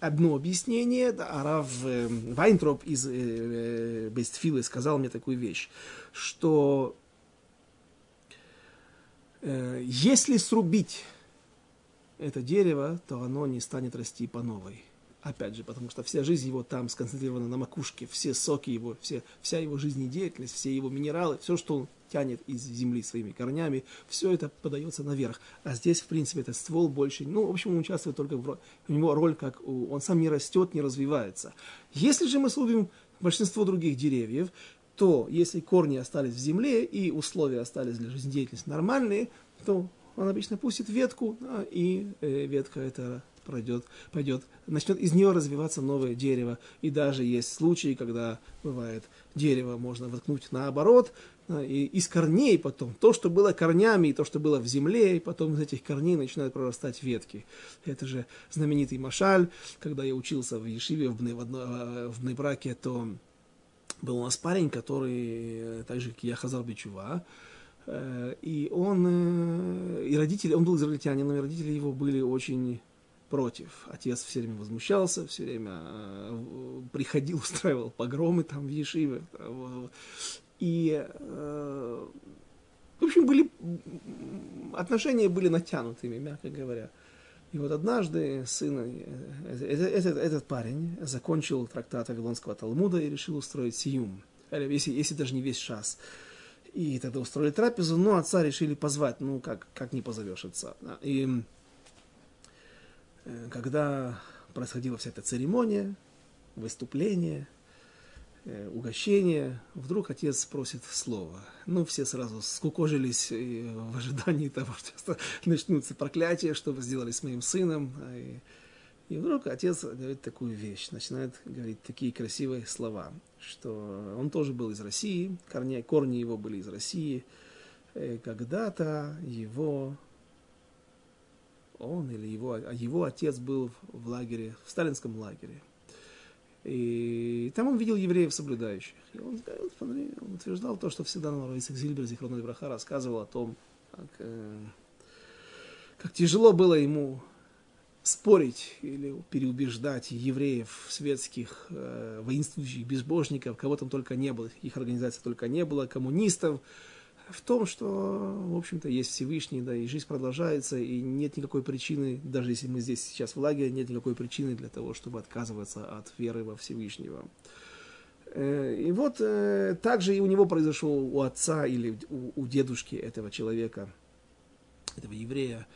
одно объяснение. Арав э, Вайнтроп из э, э, Бестфилы сказал мне такую вещь, что э, если срубить это дерево, то оно не станет расти по новой. Опять же, потому что вся жизнь его там сконцентрирована на макушке, все соки его, все, вся его жизнедеятельность, все его минералы, все, что он тянет из земли своими корнями, все это подается наверх. А здесь, в принципе, этот ствол больше, ну, в общем, он участвует только в, у него роль, как у, он сам не растет, не развивается. Если же мы срубим большинство других деревьев, то если корни остались в земле и условия остались для жизнедеятельности нормальные, то он обычно пустит ветку, да, и э, ветка это пройдет, пойдет, начнет из нее развиваться новое дерево. И даже есть случаи, когда бывает дерево можно воткнуть наоборот, да, и из корней потом, то, что было корнями, и то, что было в земле, и потом из этих корней начинают прорастать ветки. Это же знаменитый Машаль, когда я учился в Ешиве, в, Бне, в, одно, э, в Бнебраке, то был у нас парень, который, э, так же, как я, Хазар Бичува, Э, и он, э, и родители, он был израильтянин, и родители его были очень против. Отец все время возмущался, все время э, приходил, устраивал погромы там в Ешиве. И В общем, были, отношения были натянутыми, мягко говоря. И вот однажды сын, э, этот, этот парень закончил трактат Вавилонского Талмуда и решил устроить сиюм, если, если даже не весь час. И тогда устроили трапезу, но отца решили позвать, ну как, как не позовешь отца. И э, когда происходила вся эта церемония, выступление, э, угощение, вдруг отец просит слова. Ну, все сразу скукожились в ожидании того, что начнутся проклятия, что вы сделали с моим сыном. И, и вдруг отец говорит такую вещь, начинает говорить такие красивые слова, что он тоже был из России, корни, корни его были из России. Э, когда-то его он или его, а его отец был в лагере, в сталинском лагере. И там он видел евреев соблюдающих. И он, смотри, он утверждал то, что всегда на Исаак Зильбер, Зихрон Браха, рассказывал о том, как, э, как тяжело было ему спорить или переубеждать евреев, светских, э, воинствующих, безбожников, кого там только не было, их организаций только не было, коммунистов, в том, что, в общем-то, есть Всевышний, да, и жизнь продолжается, и нет никакой причины, даже если мы здесь сейчас в лагере, нет никакой причины для того, чтобы отказываться от веры во Всевышнего. Э, и вот э, также и у него произошел, у отца или у, у дедушки этого человека, этого еврея,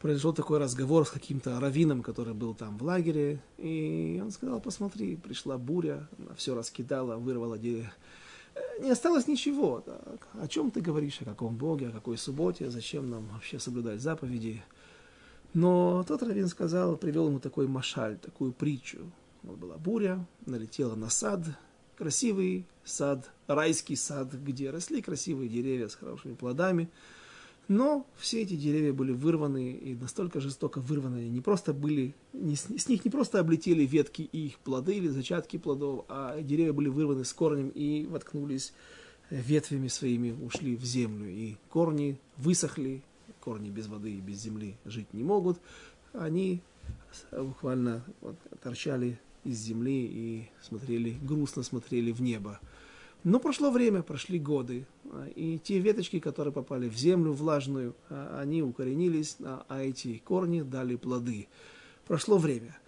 произошел такой разговор с каким-то раввином, который был там в лагере, и он сказал, посмотри, пришла буря, она все раскидала, вырвала дерево не осталось ничего. Так. О чем ты говоришь, о каком Боге, о какой субботе, зачем нам вообще соблюдать заповеди. Но тот раввин сказал, привел ему такой машаль, такую притчу. Вот была буря, налетела на сад, красивый сад, райский сад, где росли красивые деревья с хорошими плодами – но все эти деревья были вырваны и настолько жестоко вырваны, не просто были, не, с них не просто облетели ветки и их плоды или зачатки плодов, а деревья были вырваны с корнем и воткнулись ветвями своими, ушли в землю. И корни высохли, корни без воды и без земли жить не могут. Они буквально вот, торчали из земли и смотрели, грустно смотрели в небо. Но прошло время, прошли годы, и те веточки, которые попали в землю влажную, а, они укоренились, а, а эти корни дали плоды. Прошло время.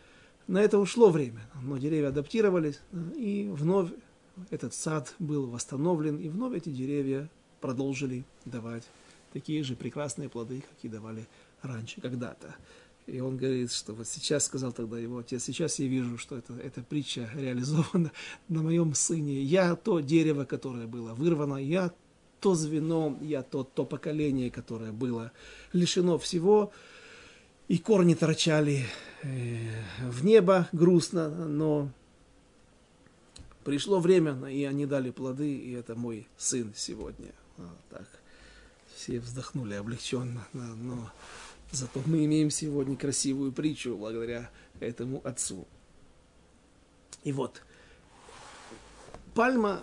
На это ушло время, но деревья адаптировались, и вновь этот сад был восстановлен, и вновь эти деревья продолжили давать такие же прекрасные плоды, какие давали раньше когда-то. И он говорит, что вот сейчас, сказал тогда его отец, сейчас я вижу, что это, эта притча реализована на моем сыне. Я то дерево, которое было вырвано, я то звено, я то, то поколение, которое было лишено всего. И корни торчали э, в небо грустно, но пришло время, и они дали плоды, и это мой сын сегодня. Вот так. Все вздохнули облегченно, но Зато мы имеем сегодня красивую притчу благодаря этому отцу. И вот, пальма,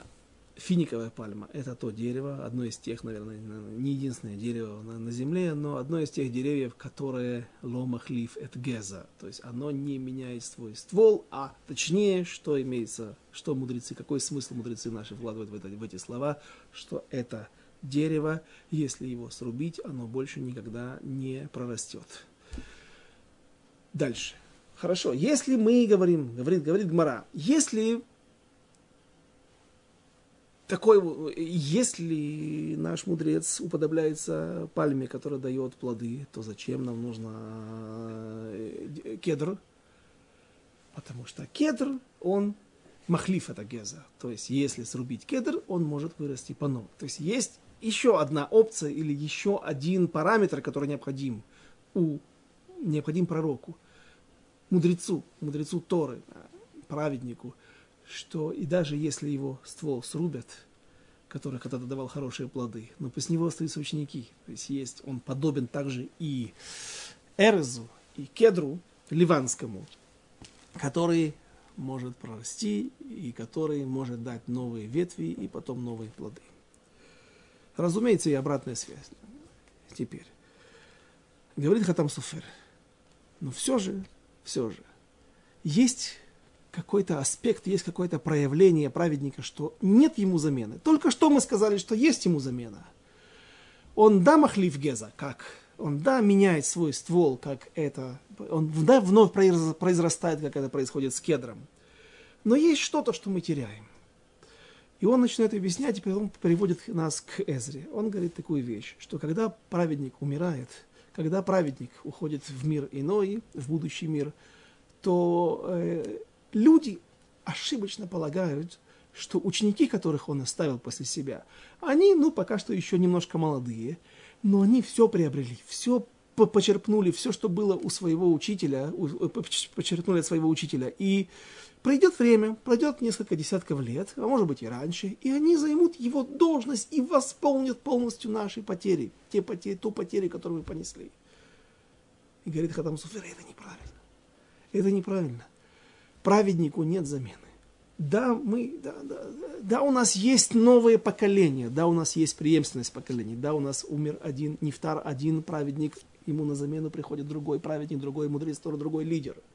финиковая пальма, это то дерево, одно из тех, наверное, не единственное дерево на, на земле, но одно из тех деревьев, которые ломахлиф эт геза, то есть оно не меняет свой ствол, а точнее, что имеется, что мудрецы, какой смысл мудрецы наши вкладывают в, это, в эти слова, что это – дерево, если его срубить, оно больше никогда не прорастет. Дальше. Хорошо, если мы говорим, говорит, говорит Гмара, если такой, если наш мудрец уподобляется пальме, которая дает плоды, то зачем нам нужно э, кедр? Потому что кедр, он махлиф это геза. То есть, если срубить кедр, он может вырасти по новому. То есть, есть еще одна опция или еще один параметр, который необходим у необходим пророку, мудрецу, мудрецу Торы, праведнику, что и даже если его ствол срубят, который когда-то давал хорошие плоды, но после него остаются ученики. То есть есть, он подобен также и Эрзу, и Кедру, ливанскому, который может прорасти и который может дать новые ветви и потом новые плоды. Разумеется, и обратная связь. Теперь. Говорит Хатам Суфер. Но все же, все же, есть какой-то аспект, есть какое-то проявление праведника, что нет ему замены. Только что мы сказали, что есть ему замена. Он да махлив геза, как он да меняет свой ствол, как это, он да вновь произрастает, как это происходит с кедром. Но есть что-то, что мы теряем. И он начинает объяснять, и потом приводит нас к Эзре. Он говорит такую вещь, что когда праведник умирает, когда праведник уходит в мир иной, в будущий мир, то э, люди ошибочно полагают, что ученики, которых он оставил после себя, они, ну, пока что еще немножко молодые, но они все приобрели, все почерпнули, все, что было у своего учителя, э, почерпнули от своего учителя. И Пройдет время, пройдет несколько десятков лет, а может быть и раньше, и они займут его должность и восполнят полностью наши потери, те потери, ту потери, которую мы понесли. И говорит Хатам Суфер, это неправильно. Это неправильно. Праведнику нет замены. Да, мы, да, да, да, у нас есть новое поколение, да, у нас есть преемственность поколений, да, у нас умер один, нефтар, один праведник, ему на замену приходит другой праведник, другой мудрец, другой лидер –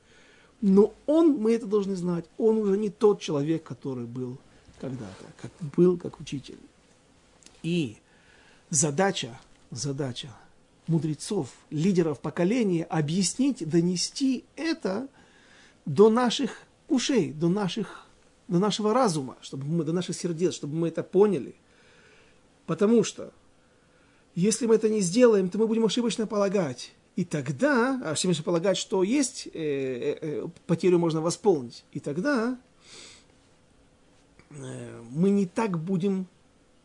но он, мы это должны знать, он уже не тот человек, который был когда-то, как был как учитель. И задача, задача мудрецов, лидеров поколения объяснить, донести это до наших ушей, до, наших, до нашего разума, чтобы мы, до наших сердец, чтобы мы это поняли. Потому что если мы это не сделаем, то мы будем ошибочно полагать, и тогда, а Всевышний полагает, что есть, э, э, э, потерю можно восполнить. И тогда мы не так будем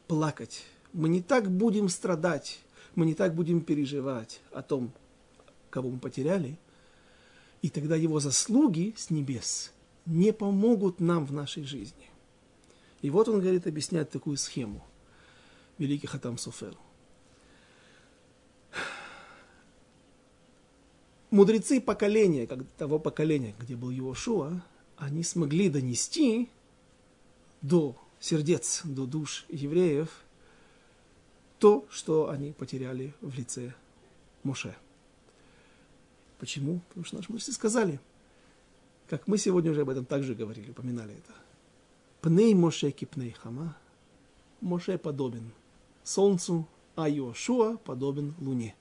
плакать, мы не так будем страдать, мы не так будем переживать о том, кого мы потеряли. И тогда его заслуги с небес не помогут нам в нашей жизни. И вот он говорит, объясняет такую схему. Великий Хатам Суфер. Мудрецы поколения, как того поколения, где был Иошуа, они смогли донести до сердец, до душ евреев то, что они потеряли в лице Моше. Почему? Потому что наши мудрецы сказали, как мы сегодня уже об этом также говорили, упоминали это. Пней Моше кипней хама. Моше подобен солнцу, а Иошуа подобен луне.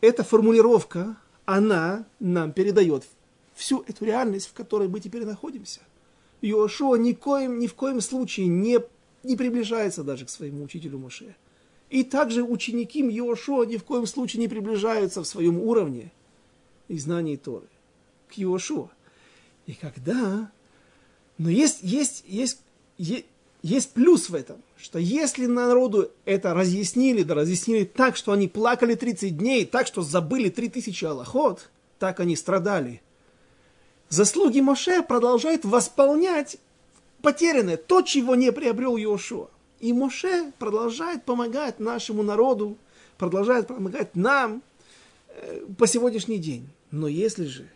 Эта формулировка она нам передает всю эту реальность, в которой мы теперь находимся. Иошуа ни, коим, ни в коем случае не, не приближается даже к своему учителю Моше. И также ученики Иошуа ни в коем случае не приближаются в своем уровне и знании Торы к Иошуа. И когда... Но есть, есть, есть, есть, есть плюс в этом, что если народу это разъяснили, да разъяснили так, что они плакали 30 дней, так, что забыли 3000 аллахот, так они страдали. Заслуги Моше продолжают восполнять потерянное, то, чего не приобрел Иошуа. И Моше продолжает помогать нашему народу, продолжает помогать нам э, по сегодняшний день. Но если же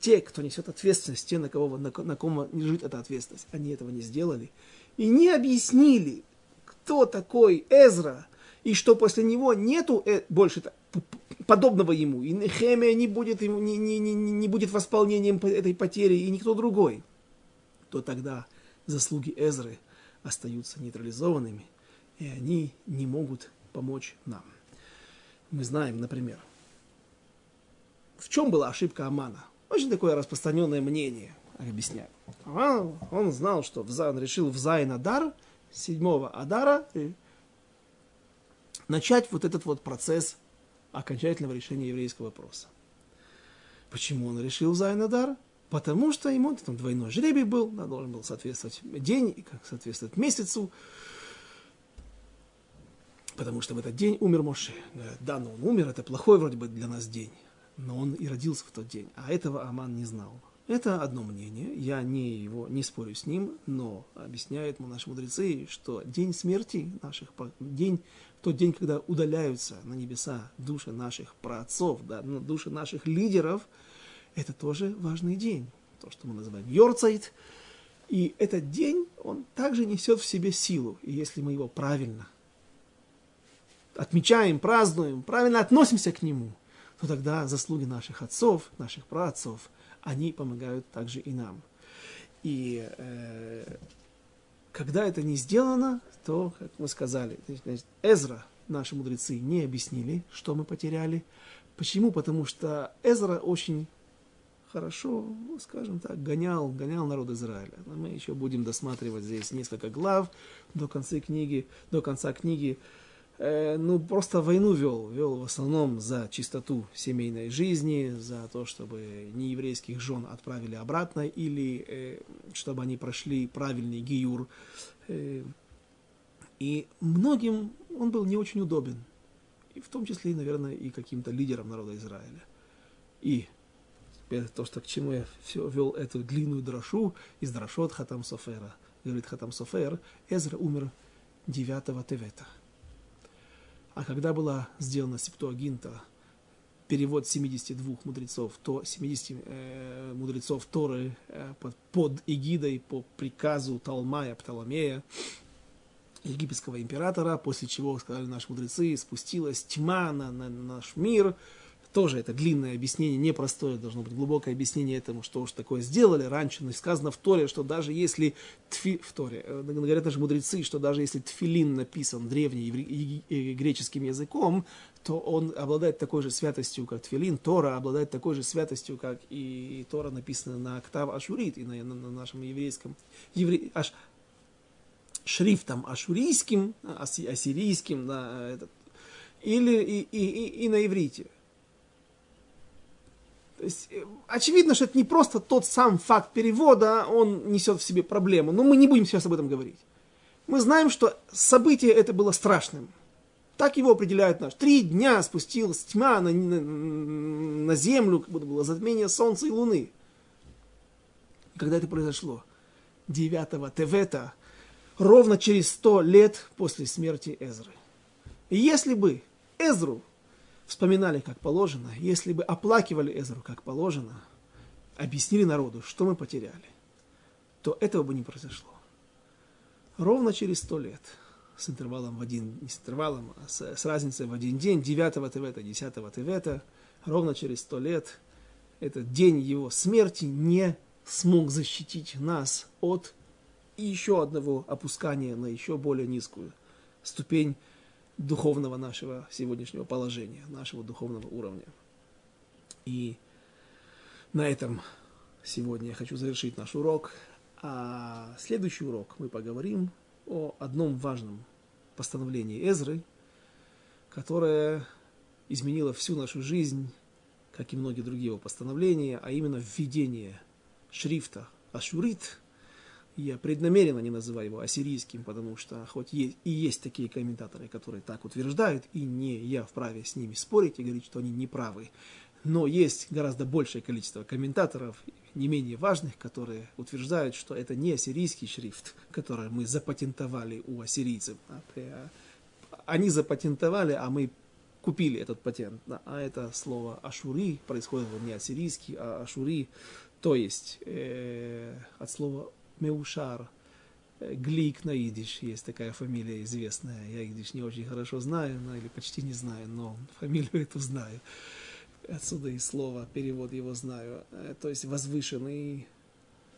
те, кто несет ответственность, те, на кого на, на ком лежит эта ответственность, они этого не сделали – и не объяснили, кто такой Эзра, и что после него нету э, больше подобного ему, и Нехемия не будет, не, не, не, не будет восполнением этой потери, и никто другой, то тогда заслуги Эзры остаются нейтрализованными, и они не могут помочь нам. Мы знаем, например, в чем была ошибка Амана. Очень такое распространенное мнение объясняю. А, он знал, что он решил в Зайн Адар, седьмого Адара, начать вот этот вот процесс окончательного решения еврейского вопроса. Почему он решил Зайн Адар? Потому что ему там двойной жребий был, да, должен был соответствовать день, как соответствовать месяцу. Потому что в этот день умер Моше. Да, но он умер, это плохой вроде бы для нас день. Но он и родился в тот день. А этого Аман не знал. Это одно мнение, я не, его, не спорю с ним, но объясняют наши мудрецы, что день смерти наших, день, тот день, когда удаляются на небеса души наших праотцов, да, души наших лидеров, это тоже важный день, то, что мы называем Йорцайт. И этот день, он также несет в себе силу, и если мы его правильно отмечаем, празднуем, правильно относимся к нему, то тогда заслуги наших отцов, наших праотцов – они помогают также и нам. И э, когда это не сделано, то, как мы сказали, значит, Эзра наши мудрецы не объяснили, что мы потеряли. Почему? Потому что Эзра очень хорошо, скажем так, гонял, гонял народ Израиля. Но мы еще будем досматривать здесь несколько глав до конца книги, до конца книги. Э, ну, просто войну вел, вел в основном за чистоту семейной жизни, за то, чтобы нееврейских жен отправили обратно, или э, чтобы они прошли правильный гиюр. Э, и многим он был не очень удобен, и в том числе, наверное, и каким-то лидером народа Израиля. И теперь то, что к чему я все вел эту длинную дрошу из дрошот Хатам Софера. Говорит Хатам Софер, Эзра умер 9 Тевета. А когда была сделана Септуагинта, перевод 72 мудрецов, то 70 э, мудрецов Торы э, под, под эгидой, по приказу Талмая, Птоломея, египетского императора, после чего, сказали наши мудрецы, спустилась тьма на, на наш мир, тоже это длинное объяснение, непростое, должно быть глубокое объяснение этому, что уж такое сделали раньше. Но сказано в Торе, что даже если тфи, в Торе, э, говорят наши мудрецы, что даже если тфилин написан древним греческим языком, то он обладает такой же святостью, как тфилин. Тора обладает такой же святостью, как и Тора написана на октав Ашурит, и на, на, на нашем еврейском, евре, аш, шрифтом ашурийским, ассирийским, да, этот, или и, и, и, и на иврите. Э, очевидно, что это не просто тот сам факт перевода, он несет в себе проблему. Но мы не будем сейчас об этом говорить. Мы знаем, что событие это было страшным. Так его определяют наш. Три дня спустилась тьма на, на, на землю, как будто было затмение солнца и луны. Когда это произошло? 9 Тевета, ровно через сто лет после смерти Эзры. И если бы Эзру вспоминали как положено, если бы оплакивали Эзру как положено, объяснили народу, что мы потеряли, то этого бы не произошло. Ровно через сто лет, с интервалом в один, не с интервалом, а с, с разницей в один день, 9 Тевета, 10 Тевета, ровно через сто лет, этот день его смерти не смог защитить нас от еще одного опускания на еще более низкую ступень духовного нашего сегодняшнего положения, нашего духовного уровня. И на этом сегодня я хочу завершить наш урок. А следующий урок мы поговорим о одном важном постановлении Эзры, которое изменило всю нашу жизнь, как и многие другие его постановления, а именно введение шрифта Ашурит – я преднамеренно не называю его ассирийским, потому что хоть есть, и есть такие комментаторы, которые так утверждают, и не я вправе с ними спорить и говорить, что они неправы. Но есть гораздо большее количество комментаторов, не менее важных, которые утверждают, что это не ассирийский шрифт, который мы запатентовали у ассирийцев. А они запатентовали, а мы купили этот патент. А это слово ашури происходит не ассирийский, а ашури, то есть э, от слова Меушар. Э, Глик на идиш, есть такая фамилия известная. Я идиш не очень хорошо знаю, но, или почти не знаю, но фамилию эту знаю. Отсюда и слово, перевод его знаю. Э, то есть возвышенный,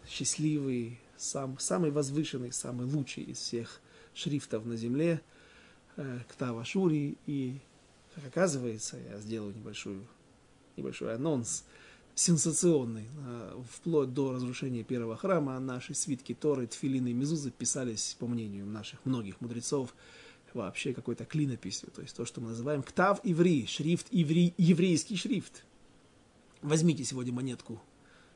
счастливый, сам, самый возвышенный, самый лучший из всех шрифтов на земле, э, Ктава Шури. И, как оказывается, я сделаю небольшую, небольшой анонс – сенсационный. А, вплоть до разрушения первого храма наши свитки Торы, Тфилины и Мезузы писались, по мнению наших многих мудрецов, вообще какой-то клинописью. То есть то, что мы называем ктав иври, шрифт иври, еврейский шрифт. Возьмите сегодня монетку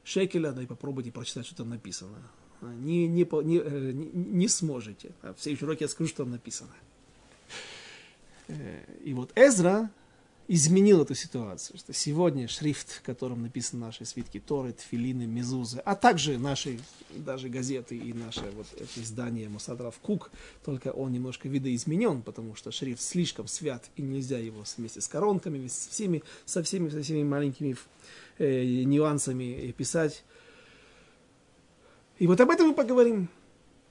шекеля, да и попробуйте прочитать, что там написано. А, не, не, э, не, не сможете. А в следующем уроке я скажу, что там написано. Э, и вот Эзра, изменил эту ситуацию, что сегодня шрифт, которым написаны наши свитки Торы, Тфилины, Мезузы, а также наши даже газеты и наше вот это издание Мусадрав Кук, только он немножко видоизменен, потому что шрифт слишком свят, и нельзя его вместе с коронками, со всеми, со всеми, со всеми маленькими э, нюансами писать. И вот об этом мы поговорим.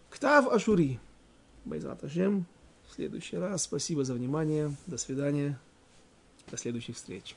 Ктав Ашури. Байзат Ашем. В следующий раз. Спасибо за внимание. До свидания. До следующих встреч.